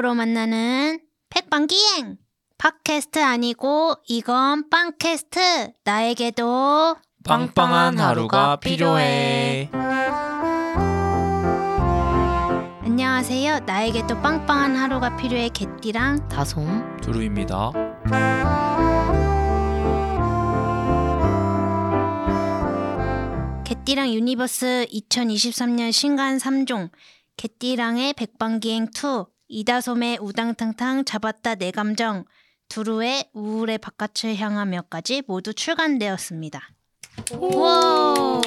라디오로 만나는 백빵기행! 팟캐스트 아니고 이건 빵캐스트! 나에게도 빵빵한 하루가 필요해. 안녕하세요. 나에게도 빵빵한 하루가 필요해. 개띠랑 다솜. 두루입니다. 개띠랑 유니버스 2023년 신간 3종. 개띠랑의 백빵기행 2 이다솜의 우당탕탕 잡았다 내 감정 두루의 우울의 바깥을 향하며까지 모두 출간되었습니다. 우와.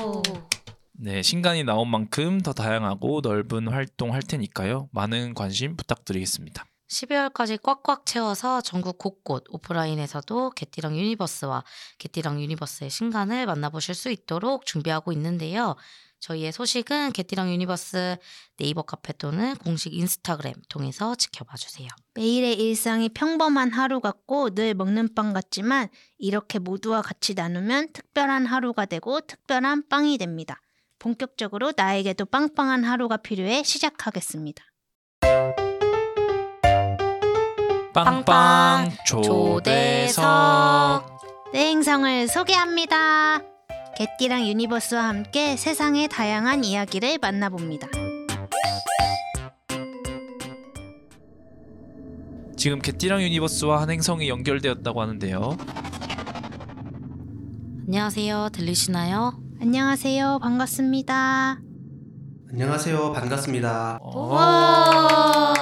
네, 신간이 나온 만큼 더 다양하고 넓은 활동할 테니까요. 많은 관심 부탁드리겠습니다. 12월까지 꽉꽉 채워서 전국 곳곳 오프라인에서도 개띠랑 유니버스와 개띠랑 유니버스의 신간을 만나보실 수 있도록 준비하고 있는데요. 저희의 소식은 개띠랑 유니버스 네이버 카페 또는 공식 인스타그램 통해서 지켜봐 주세요. 매일의 일상이 평범한 하루 같고 늘 먹는 빵 같지만 이렇게 모두와 같이 나누면 특별한 하루가 되고 특별한 빵이 됩니다. 본격적으로 나에게도 빵빵한 하루가 필요해 시작하겠습니다. 빵빵 초대석. 내 행성을 소개합니다. 개띠랑 유니버스와 함께 세상의 다양한 이야기를 만나봅니다. 지금 개띠랑 유니버스와 한 행성이 연결되었다고 하는데요. 안녕하세요. 들리시나요? 안녕하세요. 반갑습니다. 안녕하세요. 반갑습니다. 어, 와!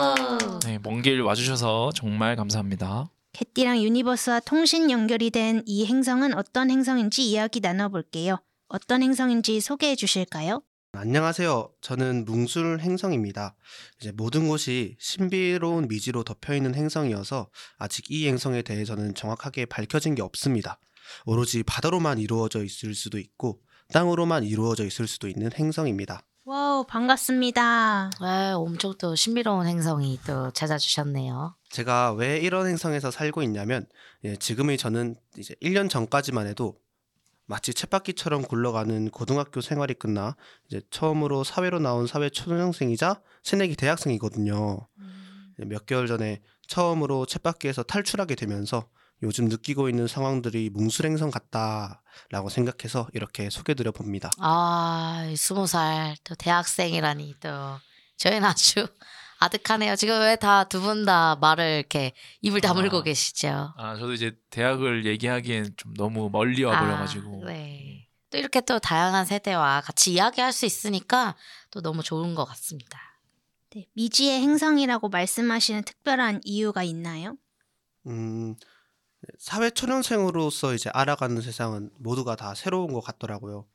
네, 먼 길 와주셔서 정말 감사합니다. 개띠랑 유니버스와 통신 연결이 된 이 행성은 어떤 행성인지 이야기 나눠볼게요. 어떤 행성인지 소개해 주실까요? 안녕하세요. 저는 뭉술 행성입니다. 이제 모든 곳이 신비로운 미지로 덮여 있는 행성이어서 아직 이 행성에 대해서는 정확하게 밝혀진 게 없습니다. 오로지 바다로만 이루어져 있을 수도 있고 땅으로만 이루어져 있을 수도 있는 행성입니다. 와우, 반갑습니다. 네, 엄청 또 신비로운 행성이 또 찾아주셨네요. 제가 왜 이런 행성에서 살고 있냐면 예, 지금의 저는 이제 1년 전까지만 해도 마치 쳇바퀴처럼 굴러가는 고등학교 생활이 끝나 이제 처음으로 사회로 나온 사회 초년생이자 새내기 대학생이거든요. 예, 몇 개월 전에 처음으로 쳇바퀴에서 탈출하게 되면서 요즘 느끼고 있는 상황들이 뭉술행성 같다라고 생각해서 이렇게 소개드려 봅니다. 아, 스무 살 또 대학생이라니 또 저희는 아주 아득하네요. 지금 왜 다 두 분 다 말을 이렇게 입을 다물고 아. 계시죠? 아, 저도 이제 대학을 얘기하기엔 좀 너무 멀리 와 버려가지고. 아, 네. 또 이렇게 또 다양한 세대와 같이 이야기할 수 있으니까 또 너무 좋은 것 같습니다. 네, 미지의 행성이라고 말씀하시는 특별한 이유가 있나요? 음, 사회 초년생으로서 이제 알아가는 세상은 모두가 다 새로운 것 같더라고요.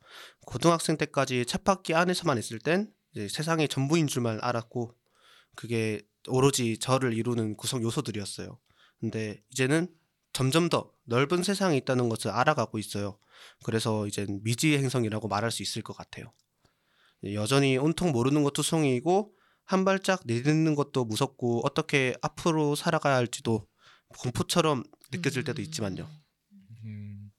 고등학생 때까지 쳇바퀴 안에서만 있을 땐 이제 세상의 전부인 줄만 알았고 그게 오로지 저를 이루는 구성 요소들이었어요. 근데 이제는 점점 더 넓은 세상이 있다는 것을 알아가고 있어요. 그래서 이젠 미지의 행성이라고 말할 수 있을 것 같아요. 여전히 온통 모르는 것도 송이고 한 발짝 내딛는 것도 무섭고 어떻게 앞으로 살아가야 할지도 공포처럼 느껴질 때도 있지만요. 음,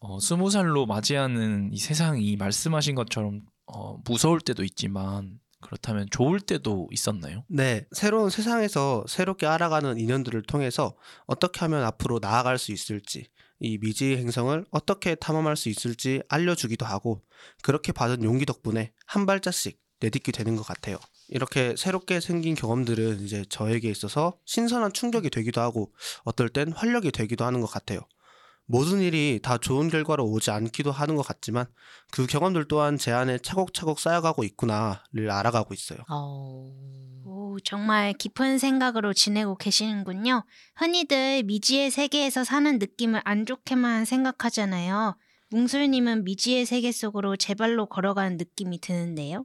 어, 스무 살로 맞이하는 이 세상이 말씀하신 것처럼 어, 무서울 때도 있지만 그렇다면 좋을 때도 있었나요? 네, 새로운 세상에서 새롭게 알아가는 인연들을 통해서 어떻게 하면 앞으로 나아갈 수 있을지, 이 미지 행성을 어떻게 탐험할 수 있을지 알려주기도 하고, 그렇게 받은 용기 덕분에 한 발자씩 내딛게 되는 것 같아요. 이렇게 새롭게 생긴 경험들은 이제 저에게 있어서 신선한 충격이 되기도 하고, 어떨 땐 활력이 되기도 하는 것 같아요. 모든 일이 다 좋은 결과로 오지 않기도 하는 것 같지만 그 경험들 또한 제 안에 차곡차곡 쌓여가고 있구나를 알아가고 있어요. 어... 오, 정말 깊은 생각으로 지내고 계시는군요. 흔히들 미지의 세계에서 사는 느낌을 안 좋게만 생각하잖아요. 뭉술님은 미지의 세계 속으로 제 발로 걸어가는 느낌이 드는데요.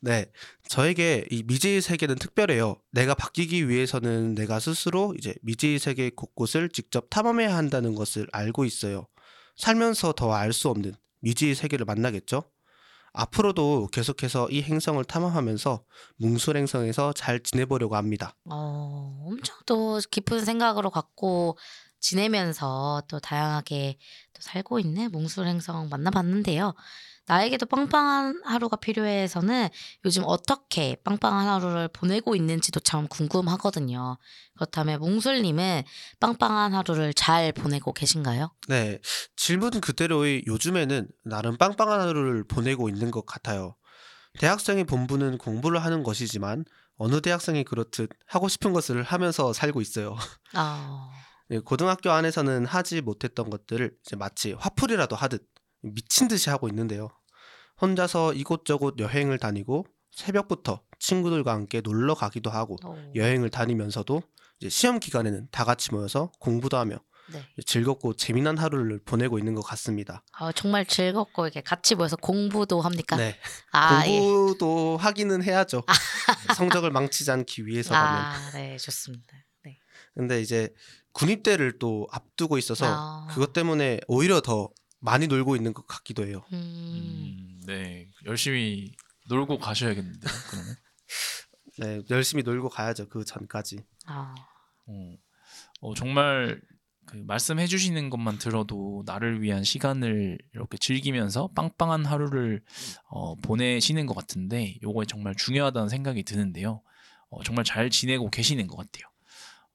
네, 저에게 이 미지의 세계는 특별해요. 내가 바뀌기 위해서는 내가 스스로 이제 미지의 세계 곳곳을 직접 탐험해야 한다는 것을 알고 있어요. 살면서 더 알 수 없는 미지의 세계를 만나겠죠? 앞으로도 계속해서 이 행성을 탐험하면서 뭉술 행성에서 잘 지내보려고 합니다. 어, 엄청 또 깊은 생각으로 갖고 지내면서 또 다양하게 또 살고 있는 뭉술 행성 만나봤는데요. 나에게도 빵빵한 하루가 필요해서는 요즘 어떻게 빵빵한 하루를 보내고 있는지도 참 궁금하거든요. 그렇다면 몽솔님은 빵빵한 하루를 잘 보내고 계신가요? 네, 질문은 그대로의 요즘에는 나름 빵빵한 하루를 보내고 있는 것 같아요. 대학생의 본분은 공부를 하는 것이지만 어느 대학생이 그렇듯 하고 싶은 것을 하면서 살고 있어요. 아, 네, 고등학교 안에서는 하지 못했던 것들을 이제 마치 화풀이라도 하듯 미친 듯이 하고 있는데요. 혼자서 이곳저곳 여행을 다니고 새벽부터 친구들과 함께 놀러 가기도 하고 오. 여행을 다니면서도 이제 시험 기간에는 다 같이 모여서 공부도 하며 네. 즐겁고 재미난 하루를 보내고 있는 것 같습니다. 아, 정말 즐겁고 이렇게 같이 모여서 공부도 합니까? 네, 아, 예. 공부도 하기는 해야죠. 성적을 망치지 않기 위해서라면. 아, 네, 좋습니다. 네. 근데 이제 군입대를 또 앞두고 있어서 아. 그것 때문에 오히려 더 많이 놀고 있는 것 같기도 해요. 음, 음, 네 열심히 놀고 가셔야겠는데요. 그러면 네, 열심히 놀고 가야죠. 그 전까지. 아, 어, 어, 정말 그 말씀해 주시는 것만 들어도 나를 위한 시간을 이렇게 즐기면서 빵빵한 하루를 어, 보내시는 것 같은데 요거 정말 중요하다는 생각이 드는데요. 어, 정말 잘 지내고 계시는 것 같아요.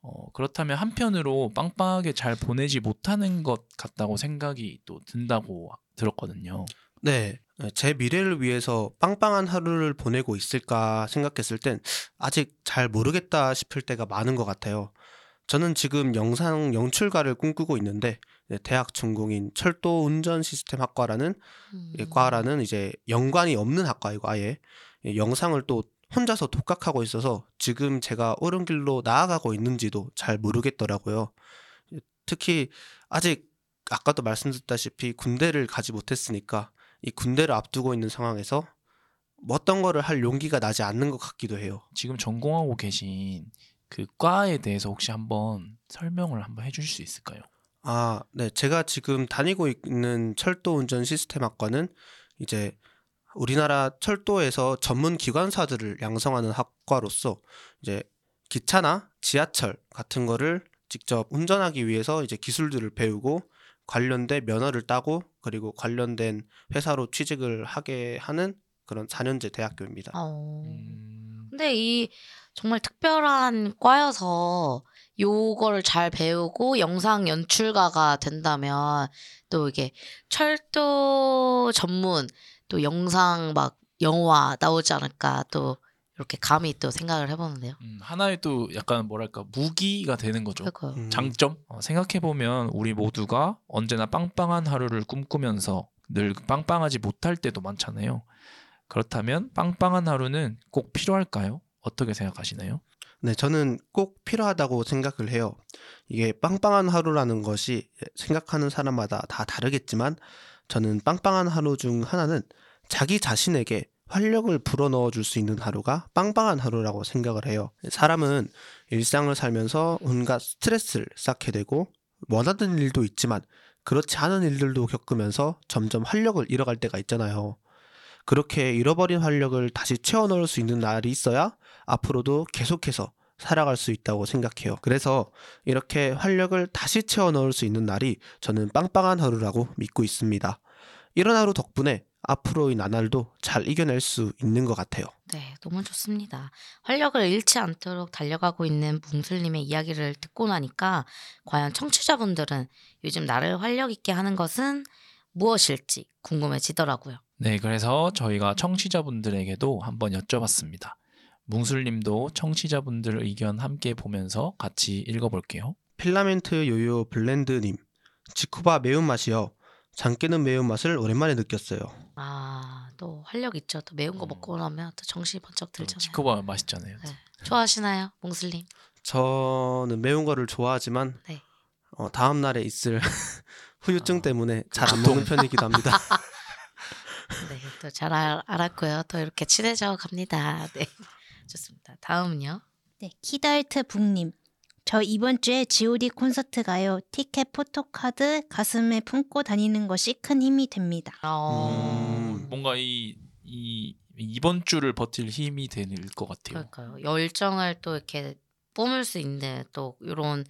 어, 그렇다면 한편으로 빵빵하게 잘 보내지 못하는 것 같다고 생각이 또 든다고 들었거든요. 네, 제 미래를 위해서 빵빵한 하루를 보내고 있을까 생각했을 땐 아직 잘 모르겠다 싶을 때가 많은 것 같아요. 저는 지금 영상 연출가를 꿈꾸고 있는데 네, 대학 전공인 철도 운전 시스템 학과라는 음. 이 과라는 이제 연관이 없는 학과이고 아예 이 영상을 또 혼자서 독학하고 있어서 지금 제가 옳은 길로 나아가고 있는지도 잘 모르겠더라고요. 특히 아직 아까도 말씀드렸다시피 군대를 가지 못했으니까 이 군대를 앞두고 있는 상황에서 뭐 어떤 거를 할 용기가 나지 않는 것 같기도 해요. 지금 전공하고 계신 그 과에 대해서 혹시 한번 설명을 한번 해주실 수 있을까요? 아, 네. 제가 지금 다니고 있는 철도 운전 시스템 학과는 이제 우리나라 철도에서 전문 기관사들을 양성하는 학과로서 이제 기차나 지하철 같은 거를 직접 운전하기 위해서 이제 기술들을 배우고 관련된 면허를 따고 그리고 관련된 회사로 취직을 하게 하는 그런 4년제 대학교입니다. 어. 음, 근데 이 정말 특별한 과여서 요거를 잘 배우고 영상 연출가가 된다면 또 이게 철도 전문 또 영상 막 영화 나오지 않을까 또 이렇게 감히 또 생각을 해보는데요. 음, 하나의 또 약간 뭐랄까 무기가 되는 거죠. 음, 장점 어, 생각해 보면 우리 모두가 언제나 빵빵한 하루를 꿈꾸면서 늘 빵빵하지 못할 때도 많잖아요. 그렇다면 빵빵한 하루는 꼭 필요할까요? 어떻게 생각하시나요? 네, 저는 꼭 필요하다고 생각을 해요. 이게 빵빵한 하루라는 것이 생각하는 사람마다 다 다르겠지만 저는 빵빵한 하루 중 하나는 자기 자신에게 활력을 불어넣어 줄 수 있는 하루가 빵빵한 하루라고 생각을 해요. 사람은 일상을 살면서 온갖 스트레스를 쌓게 되고 원하는 일도 있지만 그렇지 않은 일들도 겪으면서 점점 활력을 잃어갈 때가 있잖아요. 그렇게 잃어버린 활력을 다시 채워 넣을 수 있는 날이 있어야 앞으로도 계속해서 살아갈 수 있다고 생각해요. 그래서 이렇게 활력을 다시 채워 넣을 수 있는 날이 저는 빵빵한 하루라고 믿고 있습니다. 이런 하루 덕분에 앞으로의 나날도 잘 이겨낼 수 있는 것 같아요. 네, 너무 좋습니다. 활력을 잃지 않도록 달려가고 있는 뭉슬님의 이야기를 듣고 나니까 과연 청취자분들은 요즘 나를 활력 있게 하는 것은 무엇일지 궁금해지더라고요. 네, 그래서 저희가 청취자분들에게도 한번 여쭤봤습니다. 뭉술님도 청취자분들 의견 함께 보면서 같이 읽어볼게요. 필라멘트 요요 블렌드님 지쿠바 매운맛이요. 장깨는 매운맛을 오랜만에 느꼈어요. 아, 또 활력 있죠. 또 매운 거 음. 먹고 나면 또 정신이 번쩍 들잖아요. 치코바 맛있잖아요. 네. 좋아하시나요, 몽슬님? 저는 매운 거를 좋아하지만 네. 어, 다음 날에 있을 후유증 아, 때문에 잘 안 먹는 편이기도 합니다. 네, 또 잘 알았고요. 또 이렇게 친해져 갑니다. 네, 좋습니다. 다음은요. 네, 키달트 북님. 저 이번 주에 G.O.D 콘서트 가요. 티켓 포토카드 가슴에 품고 다니는 것이 큰 힘이 됩니다. 어, 음. 뭔가 이, 이 이번 주를 버틸 힘이 될것 같아요. 그럴까요? 열정을 또 이렇게 뿜을 수 있는 또 이런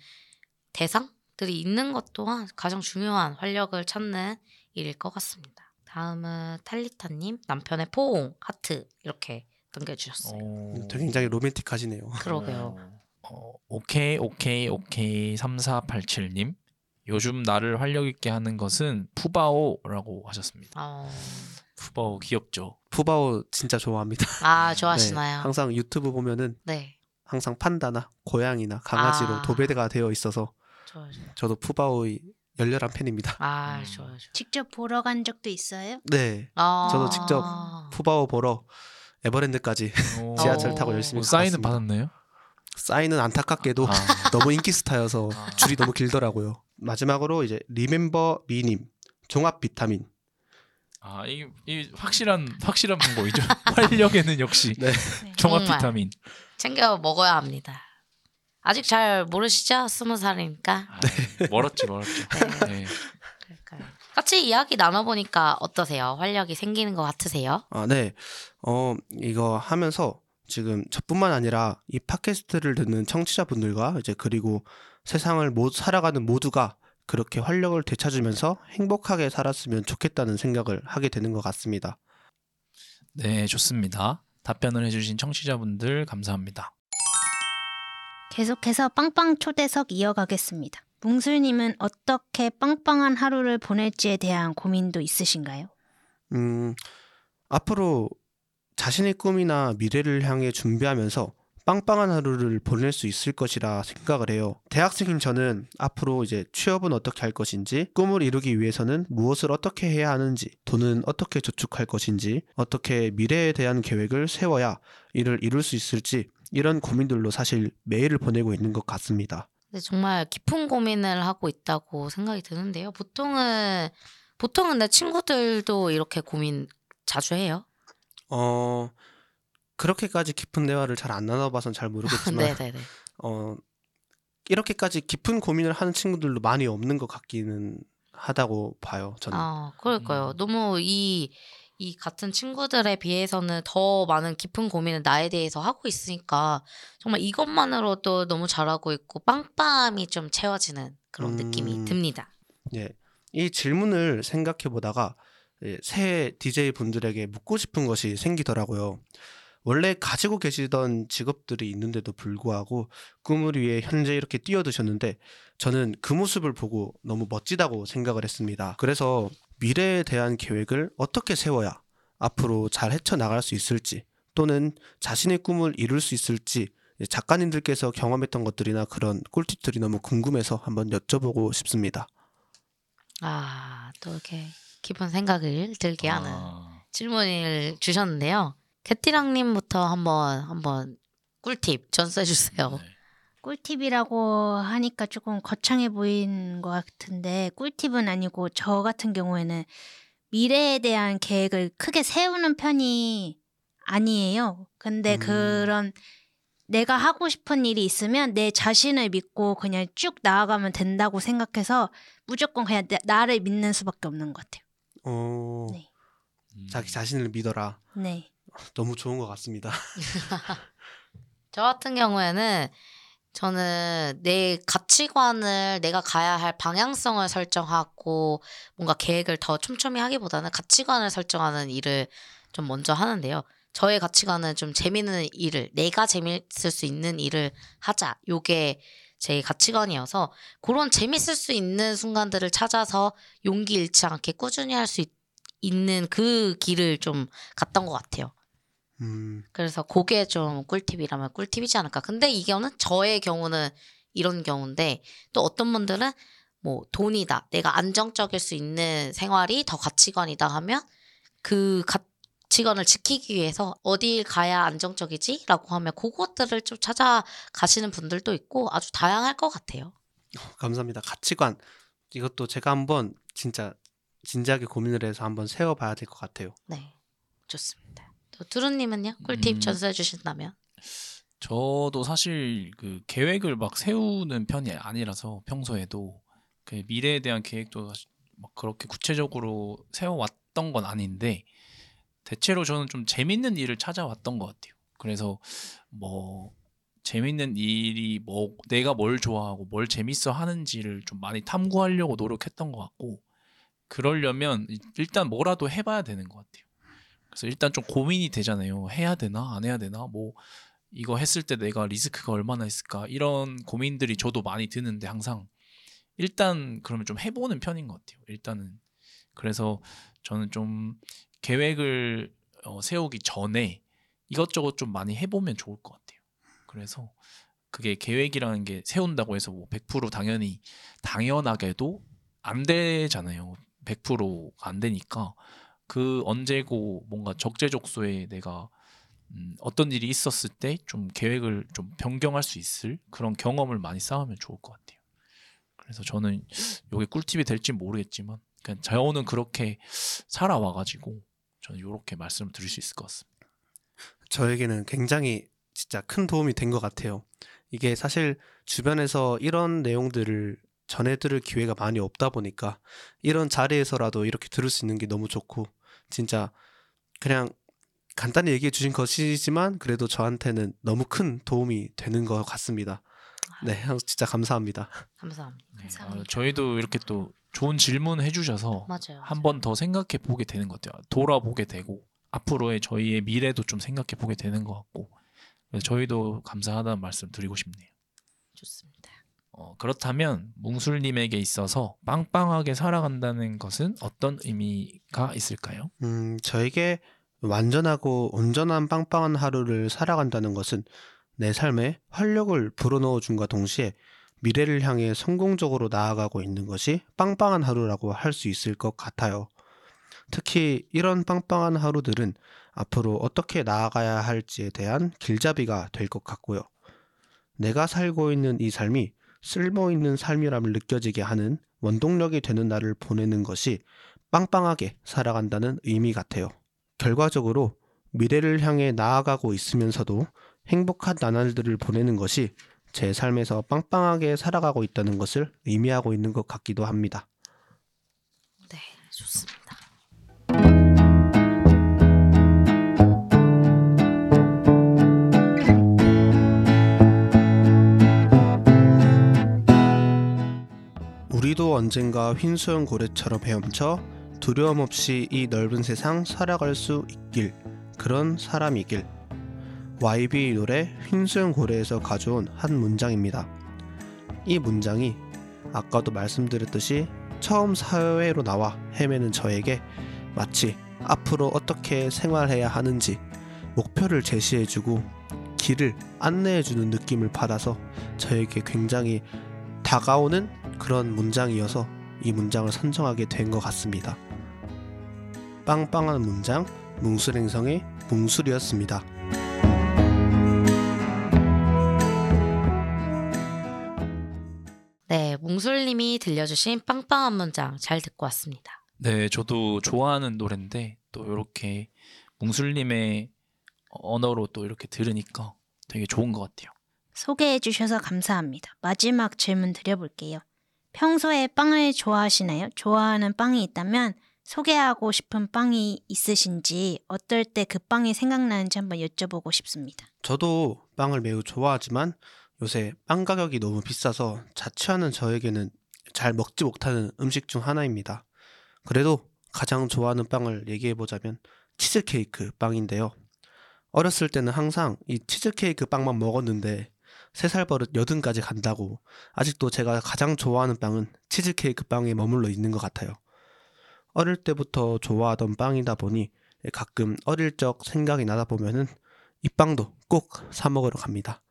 대상들이 있는 것 또한 가장 중요한 활력을 찾는 일일 것 같습니다. 다음은 탈리타님 남편의 포옹 하트 이렇게 남겨주셨어요. 되게 굉장히 로맨틱하시네요. 그러게요. 어, 오케이 오케이 오케이 3487님 요즘 나를 활력 있게 하는 것은 푸바오라고 하셨습니다. 어... 푸바오 귀엽죠. 푸바오 진짜 좋아합니다. 아 좋아하시나요? 네, 항상 유튜브 보면은 네. 항상 판다나 고양이나 강아지로 아. 도배가 되어 있어서 좋아요. 좋아요. 저도 푸바오의 열렬한 팬입니다. 아 음. 좋아요. 좋아요. 직접 보러 간 적도 있어요? 네, 아... 저도 직접 푸바오 보러 에버랜드까지 오. 지하철 어. 타고 열심히 뭐 사인은. 받았나요? 사인은 안타깝게도 아. 너무 인기 스타여서 아. 줄이 너무 길더라고요. 마지막으로 이제 리멤버 미님 종합 비타민. 아, 이, 이 확실한 확실한 방법이죠. 활력에는 역시 네. 네. 종합 정말. 비타민. 챙겨 먹어야 합니다. 아직 잘 모르시죠? 스무 살이니까. 아, 멀었지 멀었죠. 네. 네. 같이 이야기 나눠보니까 어떠세요? 활력이 생기는 것 같으세요? 아, 네. 어, 이거 하면서 지금 저뿐만 아니라 이 팟캐스트를 듣는 청취자분들과 이제 그리고 세상을 모, 살아가는 모두가 그렇게 활력을 되찾으면서 행복하게 살았으면 좋겠다는 생각을 하게 되는 것 같습니다. 네, 좋습니다. 답변을 해주신 청취자분들 감사합니다. 계속해서 빵빵 초대석 이어가겠습니다. 뭉술님은 어떻게 빵빵한 하루를 보낼지에 대한 고민도 있으신가요? 음, 앞으로 자신의 꿈이나 미래를 향해 준비하면서 빵빵한 하루를 보낼 수 있을 것이라 생각을 해요. 대학생인 저는 앞으로 이제 취업은 어떻게 할 것인지, 꿈을 이루기 위해서는 무엇을 어떻게 해야 하는지, 돈은 어떻게 저축할 것인지, 어떻게 미래에 대한 계획을 세워야 이를 이룰 수 있을지, 이런 고민들로 사실 매일을 보내고 있는 것 같습니다. 근데 정말 깊은 고민을 하고 있다고 생각이 드는데요. 보통은 보통은 내 친구들도 이렇게 고민 자주 해요. 어, 그렇게까지 깊은 대화를 잘 안 나눠봐선 잘 모르겠지만. 어 이렇게까지 깊은 고민을 하는 친구들도 많이 없는 것 같기는 하다고 봐요. 저는. 아, 그럴까요. 음. 너무 이, 이 같은 친구들에 비해서는 더 많은 깊은 고민을 나에 대해서 하고 있으니까 정말 이것만으로도 너무 잘하고 있고 빵빵함이 좀 채워지는 그런 음. 느낌이 듭니다. 예. 이 질문을 생각해 보다가 예, 새 DJ 분들에게 묻고 싶은 것이 생기더라고요. 원래 가지고 계시던 직업들이 있는데도 불구하고 꿈을 위해 현재 이렇게 뛰어드셨는데 저는 그 모습을 보고 너무 멋지다고 생각을 했습니다. 그래서 미래에 대한 계획을 어떻게 세워야 앞으로 잘 헤쳐나갈 수 있을지 또는 자신의 꿈을 이룰 수 있을지 작가님들께서 경험했던 것들이나 그런 꿀팁들이 너무 궁금해서 한번 여쭤보고 싶습니다. 아, 또 이렇게 깊은 생각을 들게 하는 아, 질문을 주셨는데요. 개띠랑님부터 한번 한번 꿀팁 전수해 주세요. 네. 꿀팁이라고 하니까 조금 거창해 보이는 것 같은데 꿀팁은 아니고 저 같은 경우에는 미래에 대한 계획을 크게 세우는 편이 아니에요. 근데 음. 그런 내가 하고 싶은 일이 있으면 내 자신을 믿고 그냥 쭉 나아가면 된다고 생각해서 무조건 그냥 나- 나를 믿는 수밖에 없는 것 같아요. 어, 네. 음. 자기 자신을 믿어라. 네. 너무 좋은 것 같습니다. 저 같은 경우에는 저는 내 가치관을 내가 가야 할 방향성을 설정하고 뭔가 계획을 더 촘촘히 하기보다는 가치관을 설정하는 일을 좀 먼저 하는데요. 저의 가치관은 좀 재밌는 일을 내가 재밌을 수 있는 일을 하자. 요게 제 가치관이어서 그런 재밌을 수 있는 순간들을 찾아서 용기 잃지 않게 꾸준히 할 수 있는 그 길을 좀 갔던 것 같아요. 음, 그래서 그게 좀 꿀팁이라면 꿀팁이지 않을까. 근데 이거는 저의 경우는 이런 경우인데 또 어떤 분들은 뭐 돈이다. 내가 안정적일 수 있는 생활이 더 가치관이다 하면 그 가치관을 지키기 위해서 어딜 가야 안정적이지? 라고 하면 그것들을 좀 찾아가시는 분들도 있고 아주 다양할 것 같아요. 감사합니다. 가치관 이것도 제가 한번 진짜 진지하게 고민을 해서 한번 세워봐야 될 것 같아요. 네. 좋습니다. 또 두루님은요? 꿀팁 음. 전수해 주신다면? 저도 사실 그 계획을 막 세우는 편이 아니라서 평소에도 그 미래에 대한 계획도 사실 막 그렇게 구체적으로 세워왔던 건 아닌데 대체로 저는 좀 재밌는 일을 찾아왔던 것 같아요. 그래서 뭐 재밌는 일이 뭐 내가 뭘 좋아하고 뭘 재밌어 하는지를 좀 많이 탐구하려고 노력했던 것 같고 그러려면 이- 일단 뭐라도 해봐야 되는 것 같아요. 그래서 일단 좀 고민이 되잖아요. 해야 되나 안 해야 되나 뭐 이거 했을 때 내가 리스크가 얼마나 있을까 이런 고민들이 저도 많이 드는데 항상 일단 그러면 좀 해보는 편인 것 같아요. 일단은 그래서 저는 좀 계획을 어, 세우기 전에 이것저것 좀 많이 해보면 좋을 것 같아요. 그래서 그게 계획이라는 게 세운다고 해서 뭐 100% 당연히 당연하게도 안 되잖아요. 100%가 안 되니까 그 언제고 뭔가 적재적소에 내가 음, 어떤 일이 있었을 때 좀 계획을 좀 변경할 수 있을 그런 경험을 많이 쌓으면 좋을 것 같아요. 그래서 저는 이게 꿀팁이 될지 모르겠지만 그냥 저는 그렇게 살아와가지고 저는 이렇게 말씀을 드릴 수 있을 것 같습니다. 저에게는 굉장히 진짜 큰 도움이 된 것 같아요. 이게 사실 주변에서 이런 내용들을 전해 들을 기회가 많이 없다 보니까 이런 자리에서라도 이렇게 들을 수 있는 게 너무 좋고 진짜 그냥 간단히 얘기해 주신 것이지만 그래도 저한테는 너무 큰 도움이 되는 것 같습니다. 네, 진짜 감사합니다. 감사합니다. 네, 감사합니다. 아, 저희도 이렇게 또 좋은 질문 해주셔서. 한 번 더 생각해 보게 되는 것 같아요. 돌아보게 되고 앞으로의 저희의 미래도 좀 생각해 보게 되는 것 같고 저희도 감사하다는 말씀 드리고 싶네요. 좋습니다. 어, 그렇다면 뭉술님에게 있어서 빵빵하게 살아간다는 것은 어떤 의미가 있을까요? 음, 저에게 완전하고 온전한 빵빵한 하루를 살아간다는 것은 내 삶에 활력을 불어넣어 준과 동시에 미래를 향해 성공적으로 나아가고 있는 것이 빵빵한 하루라고 할 수 있을 것 같아요. 특히 이런 빵빵한 하루들은 앞으로 어떻게 나아가야 할지에 대한 길잡이가 될 것 같고요. 내가 살고 있는 이 삶이 쓸모 있는 삶이람을 느껴지게 하는 원동력이 되는 날을 보내는 것이 빵빵하게 살아간다는 의미 같아요. 결과적으로 미래를 향해 나아가고 있으면서도 행복한 나날들을 보내는 것이 제 삶에서 빵빵하게 살아가고 있다는 것을 의미하고 있는 것 같기도 합니다. 네, 좋습니다. 언젠가 흰수염 고래처럼 헤엄쳐 두려움 없이 이 넓은 세상 살아갈 수 있길 그런 사람이길 YB 노래 흰수염 고래에서 가져온 한 문장입니다. 이 문장이 아까도 말씀드렸듯이 처음 사회로 나와 헤매는 저에게 마치 앞으로 어떻게 생활해야 하는지 목표를 제시해주고 길을 안내해주는 느낌을 받아서 저에게 굉장히 다가오는 그런 문장이어서 이 문장을 선정하게 된 것 같습니다. 빵빵한 문장 뭉술행성의 뭉술이었습니다. 네, 몽솔님이 들려주신 빵빵한 문장 잘 듣고 왔습니다. 네, 저도 좋아하는 노래인데 또 이렇게 뭉술님의 언어로 또 이렇게 들으니까 되게 좋은 것 같아요. 소개해 주셔서 감사합니다. 마지막 질문 드려볼게요. 평소에 빵을 좋아하시나요? 좋아하는 빵이 있다면 소개하고 싶은 빵이 있으신지 어떨 때 그 빵이 생각나는지 한번 여쭤보고 싶습니다. 저도 빵을 매우 좋아하지만 요새 빵 가격이 너무 비싸서 자취하는 저에게는 잘 먹지 못하는 음식 중 하나입니다. 그래도 가장 좋아하는 빵을 얘기해 보자면 치즈케이크 빵인데요. 어렸을 때는 항상 이 치즈케이크 빵만 먹었는데 세 살 버릇 여든까지 간다고 아직도 제가 가장 좋아하는 빵은 치즈케이크 빵에 머물러 있는 것 같아요. 어릴 때부터 좋아하던 빵이다 보니 가끔 어릴 적 생각이 나다 보면은 이 빵도 꼭 사 먹으러 갑니다.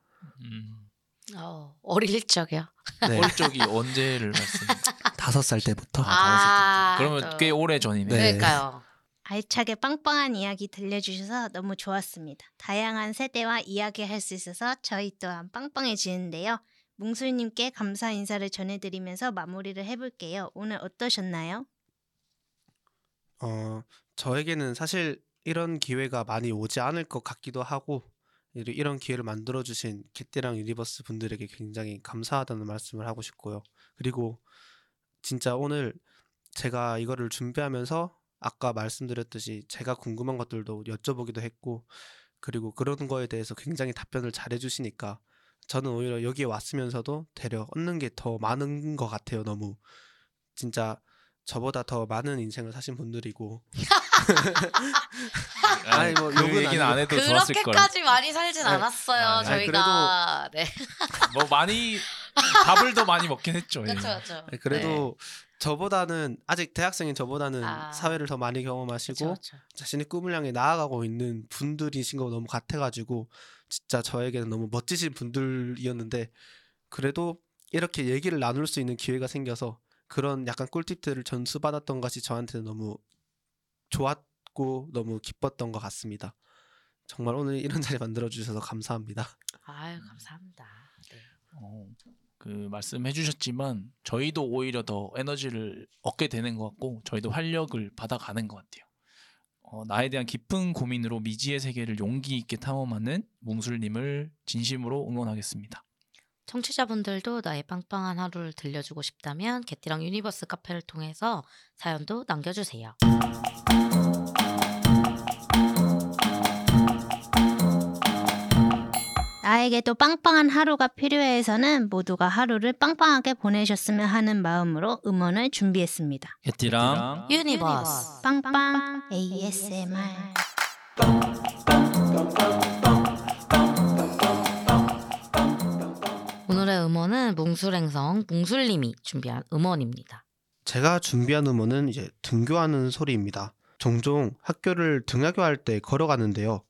음, 어, 어릴 적이요. 네, 어릴 적이 언제를 말씀? 다섯 살 때부터. 아, 그러면 또. 꽤 오래 전이네. 네. 그러니까요. 알차게 빵빵한 이야기 들려주셔서 너무 좋았습니다. 다양한 세대와 이야기할 수 있어서 저희 또한 빵빵해지는데요. 뭉술님께 감사 인사를 전해드리면서 마무리를 해볼게요. 오늘 어떠셨나요? 어, 저에게는 사실 이런 기회가 많이 오지 않을 것 같기도 하고 이런 기회를 만들어 주신 개띠랑 유니버스 분들에게 굉장히 감사하다는 말씀을 하고 싶고요. 그리고 진짜 오늘 제가 이거를 준비하면서 아까 말씀드렸듯이 제가 궁금한 것들도 여쭤보기도 했고 그리고 그런 거에 대해서 굉장히 답변을 잘 해주시니까 저는 오히려 여기에 왔으면서도 되려 얻는 게 더 많은 것 같아요. 너무 진짜 저보다 더 많은 인생을 사신 분들이고 아, 아니, 뭐 그 욕은 얘기는 안 해도 좋았을 걸. 그렇게까지 많이 살진 아니, 않았어요. 아니, 저희가 네. 뭐 많이 밥을 더 많이 먹긴 했죠. 예. 그렇죠, 그렇죠. 아니, 그래도 저보다는 아직 대학생인 저보다는 아. 사회를 더 많이 경험하시고 그렇죠. 자신의 꿈을 향해 나아가고 있는 분들이신 거 너무 같아가지고 진짜 저에게는 너무 멋지신 분들이었는데 그래도 이렇게 얘기를 나눌 수 있는 기회가 생겨서 그런 약간 꿀팁들을 전수받았던 것이 저한테는 너무 좋았고 너무 기뻤던 것 같습니다. 정말 오늘 이런 자리 만들어 주셔서 감사합니다. 아유 감사합니다. 네. 어, 그 말씀해 주셨지만 저희도 오히려 더 에너지를 얻게 되는 것 같고 저희도 활력을 받아가는 것 같아요. 어, 나에 대한 깊은 고민으로 미지의 세계를 용기 있게 탐험하는 뭉술님을 진심으로 응원하겠습니다. 청취자분들도 나의 빵빵한 하루를 들려주고 싶다면 개띠랑 유니버스 카페를 통해서 사연도 남겨주세요. 나에게도 빵빵한 하루가 필요해서는 모두가 하루를 빵빵하게 보내셨으면 하는 마음으로 음원을 준비했습니다. 개띠랑 유니버스. 빵빵 ASMR 오늘의 음원은 뭉술행성 뭉술님이 준비한 음원입니다. 제가 준비한 음원은 이제 등교하는 소리입니다. 종종 학교를 등하교할 때 걸어가는데요.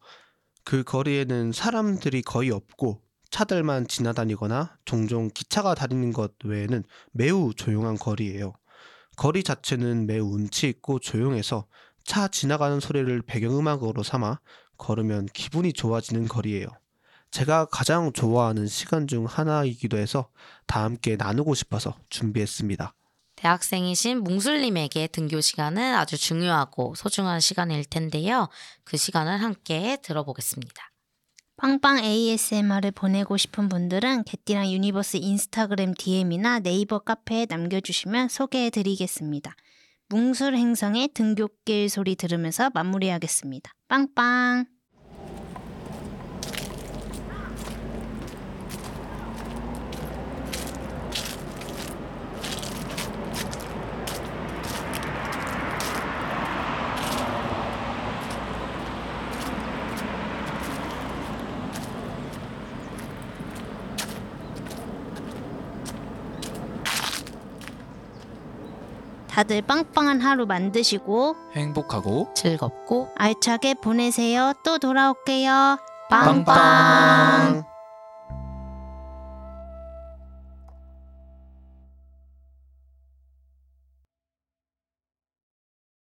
그 거리에는 사람들이 거의 없고 차들만 지나다니거나 종종 기차가 다니는 것 외에는 매우 조용한 거리예요. 거리 자체는 매우 운치 있고 조용해서 차 지나가는 소리를 배경음악으로 삼아 걸으면 기분이 좋아지는 거리예요. 제가 가장 좋아하는 시간 중 하나이기도 해서 다 함께 나누고 싶어서 준비했습니다. 대학생이신 뭉술님에게 등교 시간은 아주 중요하고 소중한 시간일 텐데요. 그 시간을 함께 들어보겠습니다. 빵빵 ASMR을 보내고 싶은 분들은 개띠랑 유니버스 인스타그램 DM이나 네이버 카페에 남겨주시면 소개해드리겠습니다. 뭉술 행성의 등굣길 소리 들으면서 마무리하겠습니다. 빵빵! 다들 빵빵한 하루 만드시고 행복하고 즐겁고 알차게 보내세요. 또 돌아올게요. 빵빵. 빵빵.